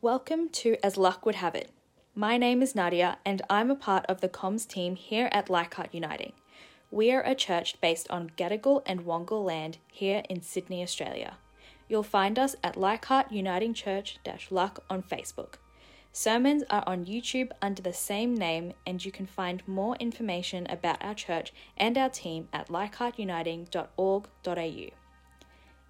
Welcome to As Luck Would Have It. My name is Nadia, and I'm a part of the comms team here at Leichhardt Uniting. We are a church based on Gadigal and Wongal land here in Sydney, Australia. You'll find us at Leichhardt Uniting Church LUC on Facebook. Sermons are on YouTube under the same name, and you can find more information about our church and our team at leichhardtuniting.org.au.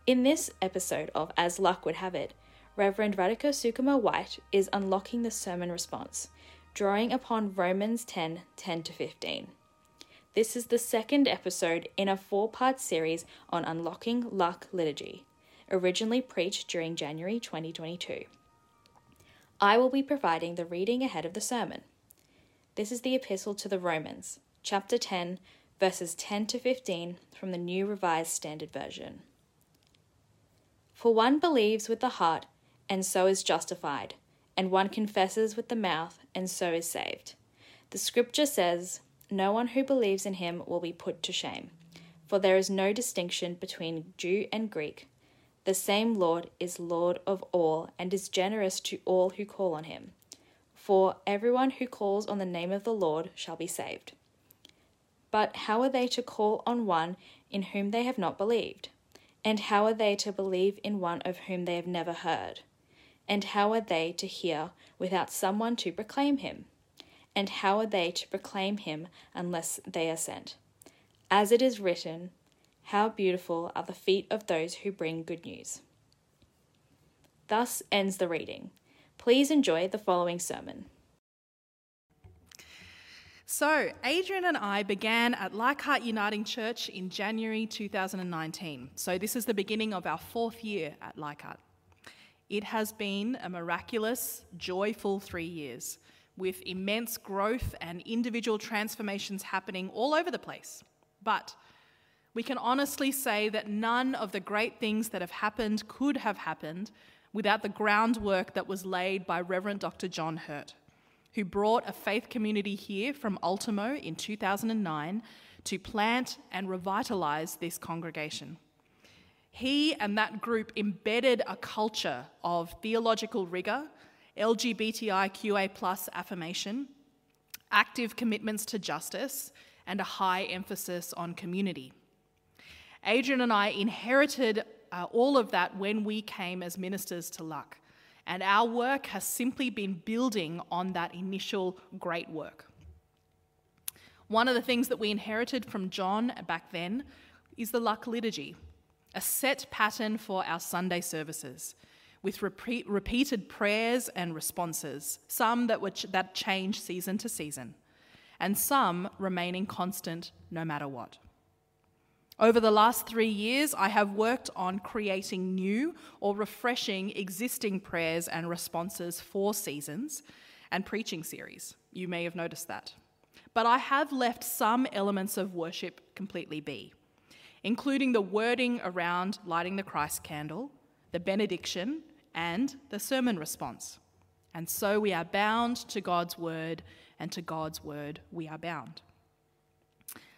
In this episode of As Luck Would Have It, Reverend Radhika Sukumar White is unlocking the sermon response, drawing upon Romans 10 10 to 15. This is the second episode in a four part series on unlocking LUC liturgy, originally preached during January 2022. I will be providing the reading ahead of the sermon. This is the Epistle to the Romans, chapter 10, verses 10 to 15 from the New Revised Standard Version. For one believes with the heart and so is justified, and one confesses with the mouth, and so is saved. The scripture says, No one who believes in him will be put to shame, for there is no distinction between Jew and Greek. The same Lord is Lord of all, and is generous to all who call on him. For everyone who calls on the name of the Lord shall be saved. But how are they to call on one in whom they have not believed? And how are they to believe in one of whom they have never heard? And how are they to hear without someone to proclaim him? And how are they to proclaim him unless they are sent? As it is written, How beautiful are the feet of those who bring good news. Thus ends the reading. Please enjoy the following sermon. So, Adrian and I began at Leichhardt Uniting Church in January 2019. So, this is the beginning of our fourth year at Leichhardt. It has been a miraculous, joyful three years with immense growth and individual transformations happening all over the place. But we can honestly say that none of the great things that have happened could have happened without the groundwork that was laid by Reverend Dr. John Hirt, who brought a faith community here from Ultimo in 2009 to plant and revitalise this congregation. He and that group embedded a culture of theological rigour, LGBTIQA affirmation, active commitments to justice, and a high emphasis on community. Adrian and I inherited uh, all of that when we came as ministers to LUC, and our work has simply been building on that initial great work. One of the things that we inherited from John back then is the LUC liturgy, a set pattern for our Sunday services with repeat, repeated prayers and responses, some that, ch- that change season to season, and some remaining constant no matter what. Over the last three years, I have worked on creating new or refreshing existing prayers and responses for seasons and preaching series. You may have noticed that. But I have left some elements of worship completely be including the wording around lighting the Christ candle, the benediction, and the sermon response. And so we are bound to God's word, and to God's word we are bound.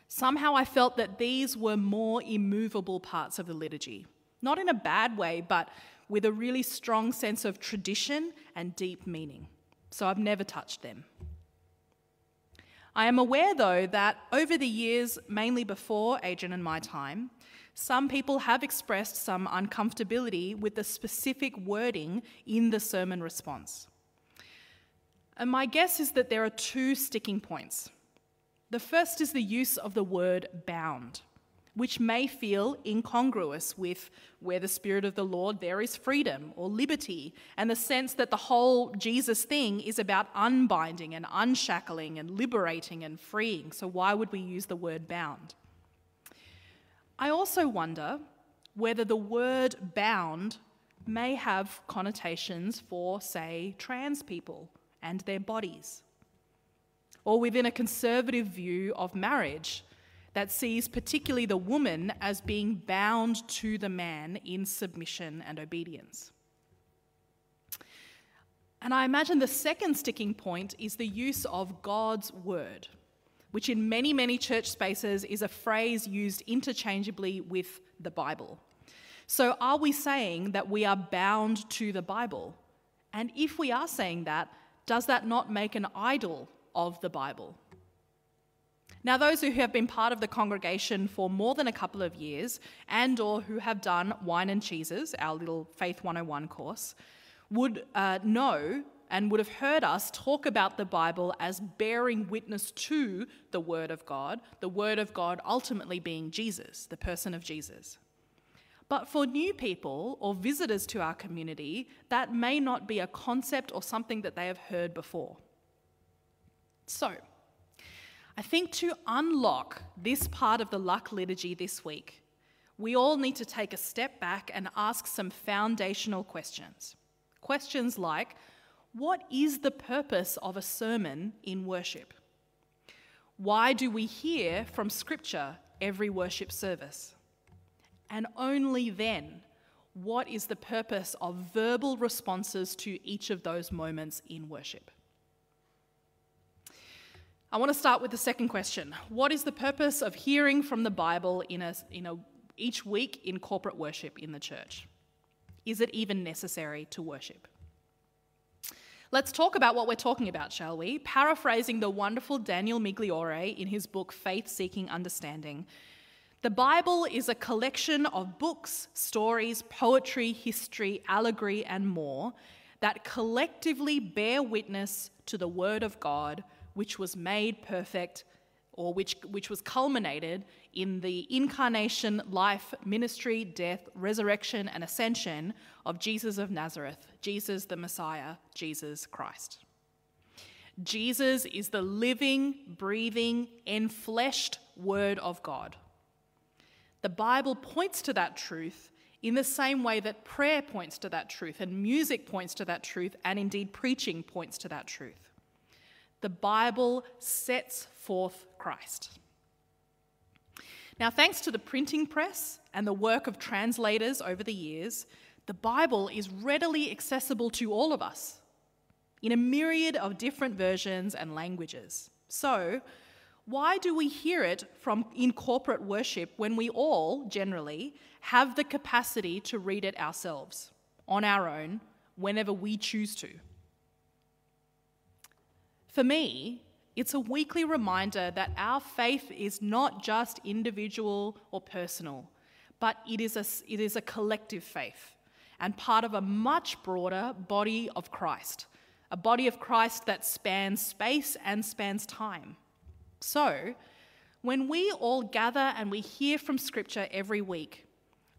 Somehow I felt that these were more immovable parts of the liturgy, not in a bad way, but with a really strong sense of tradition and deep meaning. So I've never touched them. I am aware, though, that over the years, mainly before Adrian and my time, some people have expressed some uncomfortability with the specific wording in the sermon response. And my guess is that there are two sticking points. The first is the use of the word bound which may feel incongruous with where the Spirit of the Lord there is freedom or liberty, and the sense that the whole Jesus thing is about unbinding and unshackling and liberating and freeing. So, why would we use the word bound? I also wonder whether the word bound may have connotations for, say, trans people and their bodies, or within a conservative view of marriage that sees particularly the woman as being bound to the man in submission and obedience. And I imagine the second sticking point is the use of God's word, which in many, many church spaces is a phrase used interchangeably with the Bible. So, are we saying that we are bound to the Bible And if we are saying that, does that not make an idol of the Bible? Now, those who have been part of the congregation for more than a couple of years and or who have done Wine and Cheeses, our little Faith 101 course, would uh, know and would have heard us talk about the Bible as bearing witness to the Word of God, the Word of God ultimately being Jesus, the person of Jesus. But for new people or visitors to our community, that may not be a concept or something that they have heard before. So, I think to unlock this part of the LUC liturgy this week, we all need to take a step back and ask some foundational questions. Questions like What is the purpose of a sermon in worship? Why do we hear from Scripture every worship service? And only then, what is the purpose of verbal responses to each of those moments in worship? I want to start with the second question. What is the purpose of hearing from the Bible in a, in a, each week in corporate worship in the church? Is it even necessary to worship? Let's talk about what we're talking about, shall we? Paraphrasing the wonderful Daniel Migliore in his book Faith Seeking Understanding, the Bible is a collection of books, stories, poetry, history, allegory, and more that collectively bear witness to the Word of God which was made perfect or which, which was culminated in the incarnation, life, ministry, death, resurrection, and ascension of Jesus of Nazareth, Jesus the Messiah, Jesus Christ. Jesus is the living, breathing, enfleshed Word of God. The Bible points to that truth in the same way that prayer points to that truth, and music points to that truth, and indeed preaching points to that truth. The Bible sets forth Christ. Now, thanks to the printing press and the work of translators over the years, the Bible is readily accessible to all of us in a myriad of different versions and languages. So, why do we hear it from in corporate worship when we all generally have the capacity to read it ourselves on our own whenever we choose to? For me, it's a weekly reminder that our faith is not just individual or personal, but it is a, it is a collective faith and part of a much broader body of Christ, a body of Christ that spans space and spans time. So, when we all gather and we hear from Scripture every week,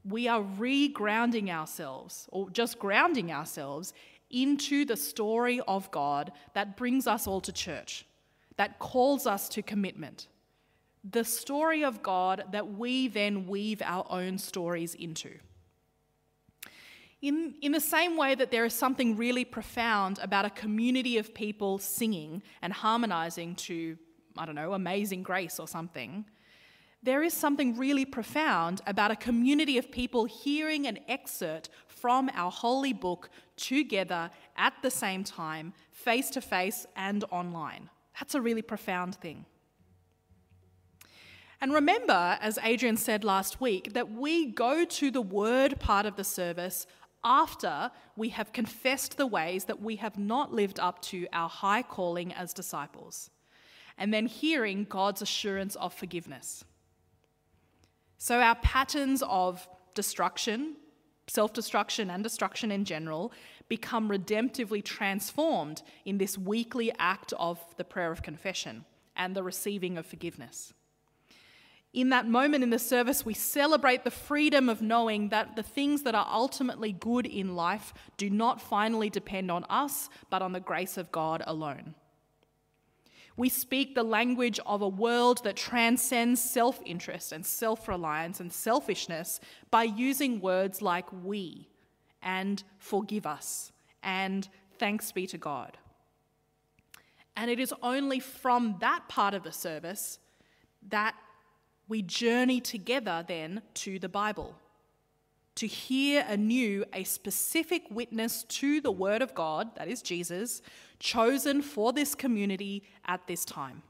we are re-grounding ourselves, or just grounding ourselves into the story of God that brings us all to church, that calls us to commitment. The story of God that we then weave our own stories into. In, in the same way that there is something really profound about a community of people singing and harmonizing to, I don't know, Amazing Grace or something, there is something really profound about a community of people hearing an excerpt from our holy book together at the same time, face to face and online. That's a really profound thing. And remember, as Adrian said last week, that we go to the word part of the service after we have confessed the ways that we have not lived up to our high calling as disciples, and then hearing God's assurance of forgiveness. So, our patterns of destruction, self destruction, and destruction in general become redemptively transformed in this weekly act of the prayer of confession and the receiving of forgiveness. In that moment in the service, we celebrate the freedom of knowing that the things that are ultimately good in life do not finally depend on us, but on the grace of God alone. We speak the language of a world that transcends self interest and self reliance and selfishness by using words like we and forgive us and thanks be to God. And it is only from that part of the service that we journey together then to the Bible to hear anew a specific witness to the Word of God, that is Jesus, chosen for this community at this time.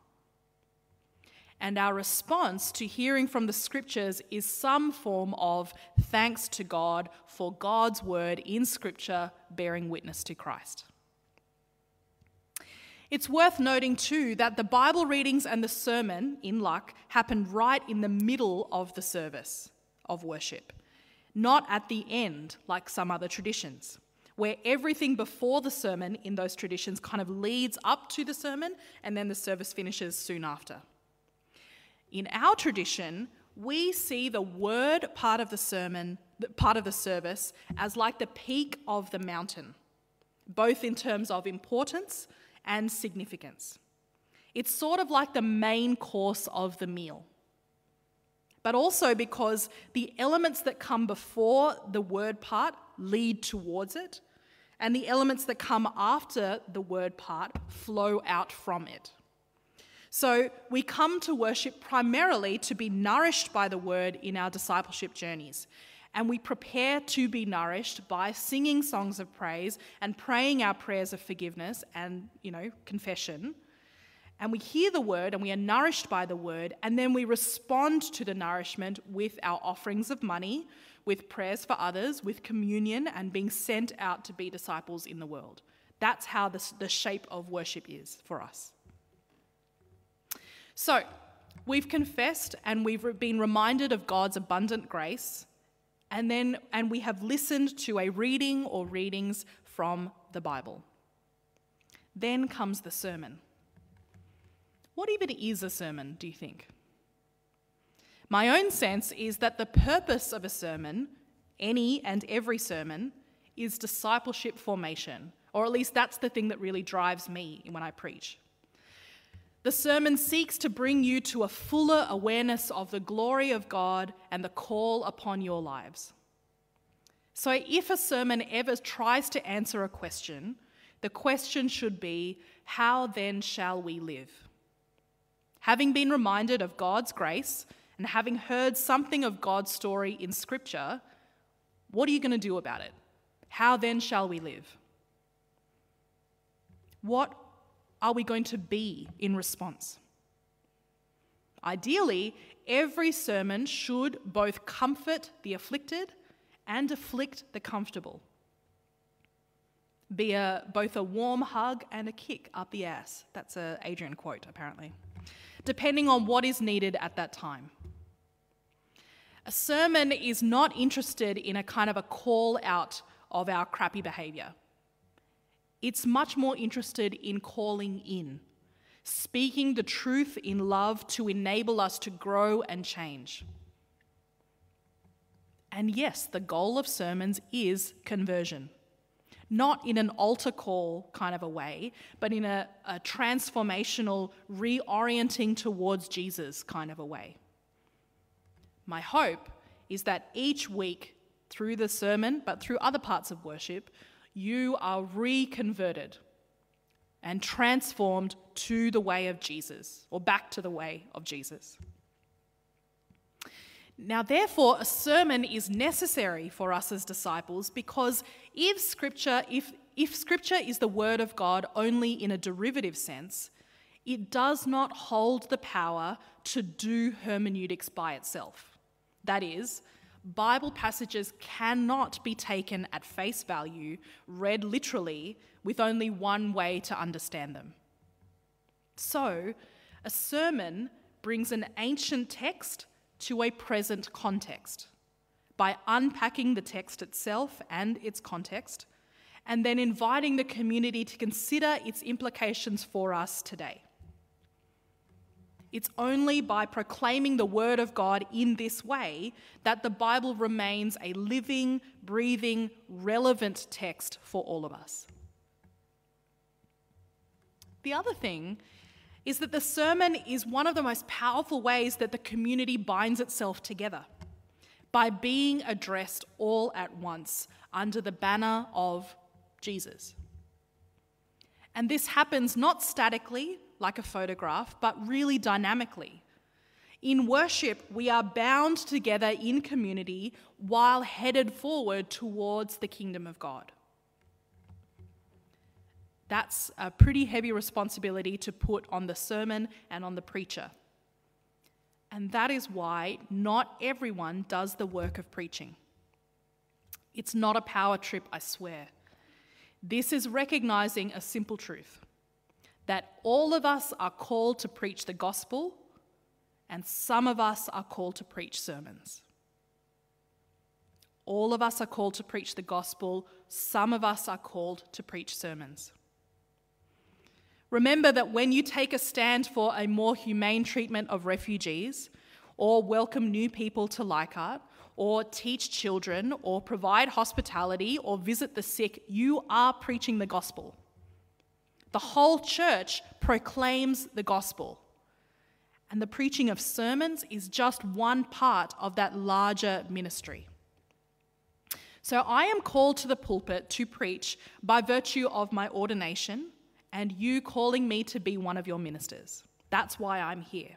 And our response to hearing from the scriptures is some form of thanks to God for God's word in scripture bearing witness to Christ. It's worth noting too that the Bible readings and the sermon in LUC happen right in the middle of the service of worship, not at the end like some other traditions, where everything before the sermon in those traditions kind of leads up to the sermon and then the service finishes soon after. In our tradition, we see the word part of the sermon, part of the service, as like the peak of the mountain, both in terms of importance and significance. It's sort of like the main course of the meal. But also because the elements that come before the word part lead towards it, and the elements that come after the word part flow out from it. So we come to worship primarily to be nourished by the word in our discipleship journeys and we prepare to be nourished by singing songs of praise and praying our prayers of forgiveness and, you know, confession. And we hear the word and we are nourished by the word, and then we respond to the nourishment with our offerings of money, with prayers for others, with communion, and being sent out to be disciples in the world. That's how the, the shape of worship is for us. So, we've confessed and we've been reminded of God's abundant grace and then and we have listened to a reading or readings from the Bible. Then comes the sermon. What even is a sermon, do you think? My own sense is that the purpose of a sermon, any and every sermon, is discipleship formation, or at least that's the thing that really drives me when I preach. The sermon seeks to bring you to a fuller awareness of the glory of God and the call upon your lives. So, if a sermon ever tries to answer a question, the question should be How then shall we live? Having been reminded of God's grace and having heard something of God's story in Scripture, what are you going to do about it? How then shall we live? What are we going to be in response? Ideally, every sermon should both comfort the afflicted and afflict the comfortable. Be a, both a warm hug and a kick up the ass. That's an Adrian quote, apparently, depending on what is needed at that time. A sermon is not interested in a kind of a call out of our crappy behaviour. It's much more interested in calling in, speaking the truth in love to enable us to grow and change. And yes, the goal of sermons is conversion. Not in an altar call kind of a way, but in a, a transformational, reorienting towards Jesus kind of a way. My hope is that each week through the sermon, but through other parts of worship, you are reconverted and transformed to the way of Jesus, or back to the way of Jesus. Now, therefore, a sermon is necessary for us as disciples because if scripture, if, if scripture is the word of God only in a derivative sense, it does not hold the power to do hermeneutics by itself. That is, Bible passages cannot be taken at face value, read literally, with only one way to understand them. So, a sermon brings an ancient text to a present context by unpacking the text itself and its context, and then inviting the community to consider its implications for us today. It's only by proclaiming the Word of God in this way that the Bible remains a living, breathing, relevant text for all of us. The other thing is that the sermon is one of the most powerful ways that the community binds itself together by being addressed all at once under the banner of Jesus. And this happens not statically, like a photograph, but really dynamically. In worship, we are bound together in community while headed forward towards the kingdom of God. That's a pretty heavy responsibility to put on the sermon and on the preacher. And that is why not everyone does the work of preaching. It's not a power trip, I swear. This is recognizing a simple truth that all of us are called to preach the gospel, and some of us are called to preach sermons. All of us are called to preach the gospel, some of us are called to preach sermons. Remember that when you take a stand for a more humane treatment of refugees, or welcome new people to Leichhardt, or teach children, or provide hospitality, or visit the sick, you are preaching the gospel. The whole church proclaims the gospel. And the preaching of sermons is just one part of that larger ministry. So I am called to the pulpit to preach by virtue of my ordination and you calling me to be one of your ministers. That's why I'm here.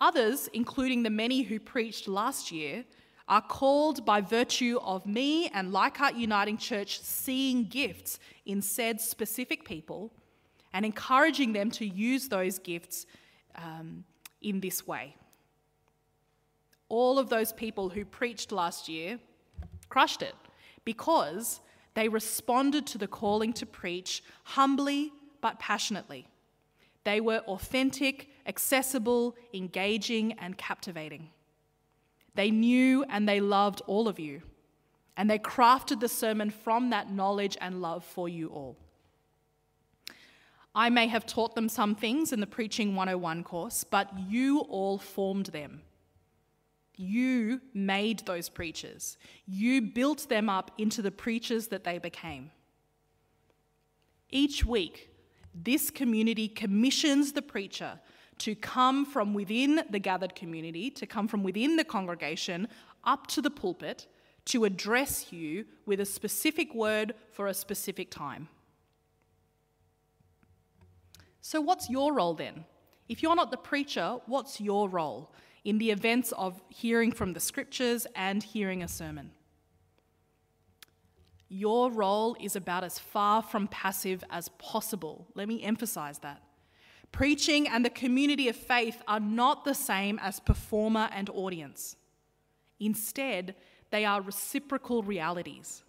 Others, including the many who preached last year, are called by virtue of me and Leichhardt Uniting Church seeing gifts in said specific people and encouraging them to use those gifts um, in this way. All of those people who preached last year crushed it because they responded to the calling to preach humbly but passionately. They were authentic, accessible, engaging, and captivating. They knew and they loved all of you, and they crafted the sermon from that knowledge and love for you all. I may have taught them some things in the Preaching 101 course, but you all formed them. You made those preachers. You built them up into the preachers that they became. Each week, this community commissions the preacher to come from within the gathered community, to come from within the congregation up to the pulpit to address you with a specific word for a specific time. So, what's your role then? If you're not the preacher, what's your role in the events of hearing from the scriptures and hearing a sermon? Your role is about as far from passive as possible. Let me emphasize that. Preaching and the community of faith are not the same as performer and audience. Instead, they are reciprocal realities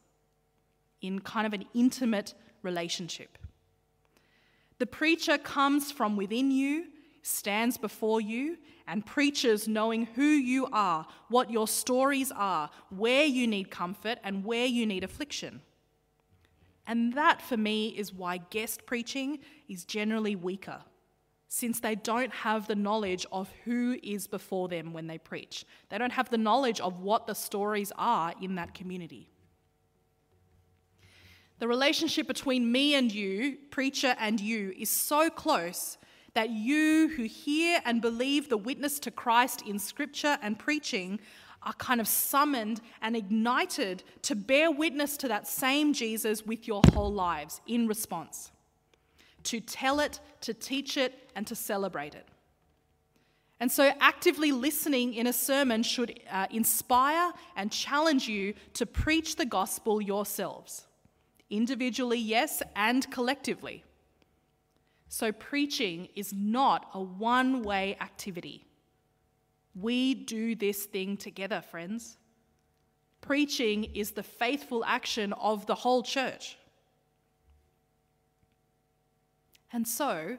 in kind of an intimate relationship. The preacher comes from within you, stands before you, and preaches knowing who you are, what your stories are, where you need comfort, and where you need affliction. And that, for me, is why guest preaching is generally weaker since they don't have the knowledge of who is before them when they preach. They don't have the knowledge of what the stories are in that community. The relationship between me and you, preacher and you, is so close that you who hear and believe the witness to Christ in scripture and preaching are kind of summoned and ignited to bear witness to that same Jesus with your whole lives in response to tell it, to teach it, and to celebrate it. And so, actively listening in a sermon should uh, inspire and challenge you to preach the gospel yourselves, individually, yes, and collectively. So, preaching is not a one way activity. We do this thing together, friends. Preaching is the faithful action of the whole church. And so,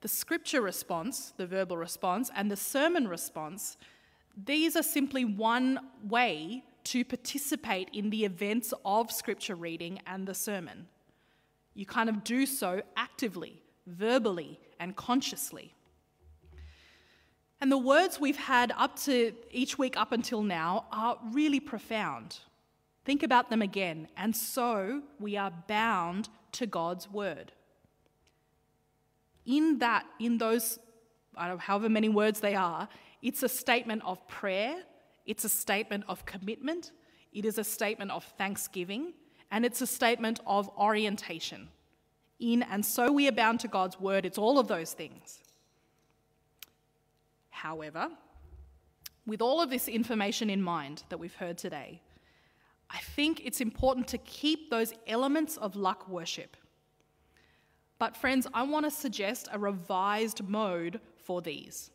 the scripture response, the verbal response, and the sermon response, these are simply one way to participate in the events of scripture reading and the sermon. You kind of do so actively, verbally, and consciously. And the words we've had up to each week up until now are really profound. Think about them again. And so we are bound to God's word in that, in those, however many words they are, it's a statement of prayer, it's a statement of commitment, it is a statement of thanksgiving, and it's a statement of orientation. In and so we are bound to God's word, it's all of those things. However, with all of this information in mind that we've heard today, I think it's important to keep those elements of LUC worship but, friends, I want to suggest a revised mode for these.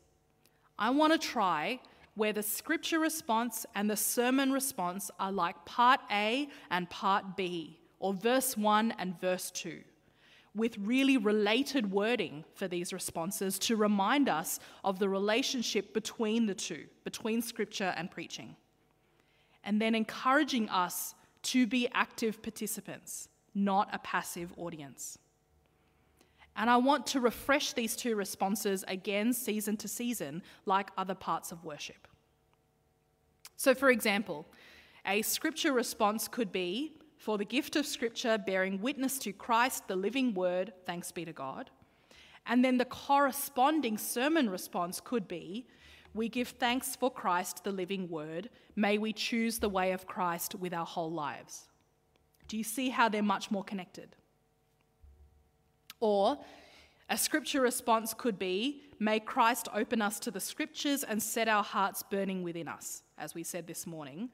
I want to try where the scripture response and the sermon response are like part A and part B, or verse 1 and verse 2, with really related wording for these responses to remind us of the relationship between the two, between scripture and preaching. And then encouraging us to be active participants, not a passive audience. And I want to refresh these two responses again, season to season, like other parts of worship. So, for example, a scripture response could be for the gift of scripture bearing witness to Christ, the living word, thanks be to God. And then the corresponding sermon response could be we give thanks for Christ, the living word. May we choose the way of Christ with our whole lives. Do you see how they're much more connected? Or a scripture response could be May Christ open us to the scriptures and set our hearts burning within us, as we said this morning.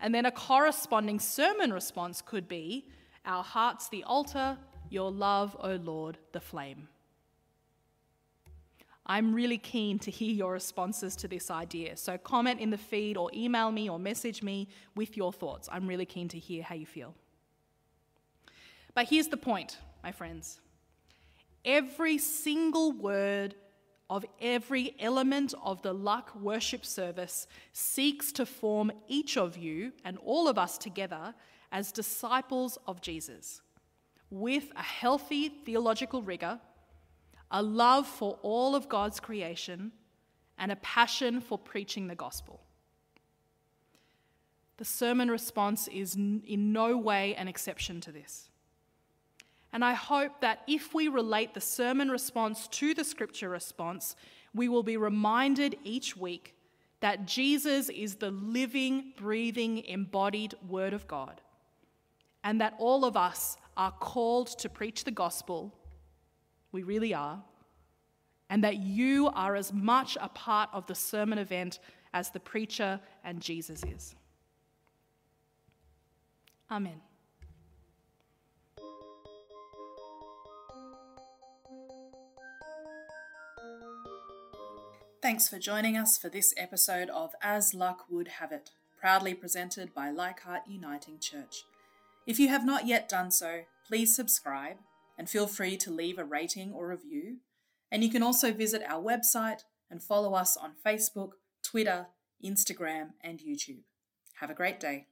And then a corresponding sermon response could be Our hearts the altar, your love, O Lord, the flame. I'm really keen to hear your responses to this idea. So comment in the feed or email me or message me with your thoughts. I'm really keen to hear how you feel. But here's the point, my friends. Every single word of every element of the LUC worship service seeks to form each of you and all of us together as disciples of Jesus with a healthy theological rigor, a love for all of God's creation, and a passion for preaching the gospel. The sermon response is in no way an exception to this. And I hope that if we relate the sermon response to the scripture response, we will be reminded each week that Jesus is the living, breathing, embodied Word of God, and that all of us are called to preach the gospel. We really are. And that you are as much a part of the sermon event as the preacher and Jesus is. Amen. Thanks for joining us for this episode of As Luck Would Have It, proudly presented by Leichhardt Uniting Church. If you have not yet done so, please subscribe and feel free to leave a rating or review. And you can also visit our website and follow us on Facebook, Twitter, Instagram, and YouTube. Have a great day.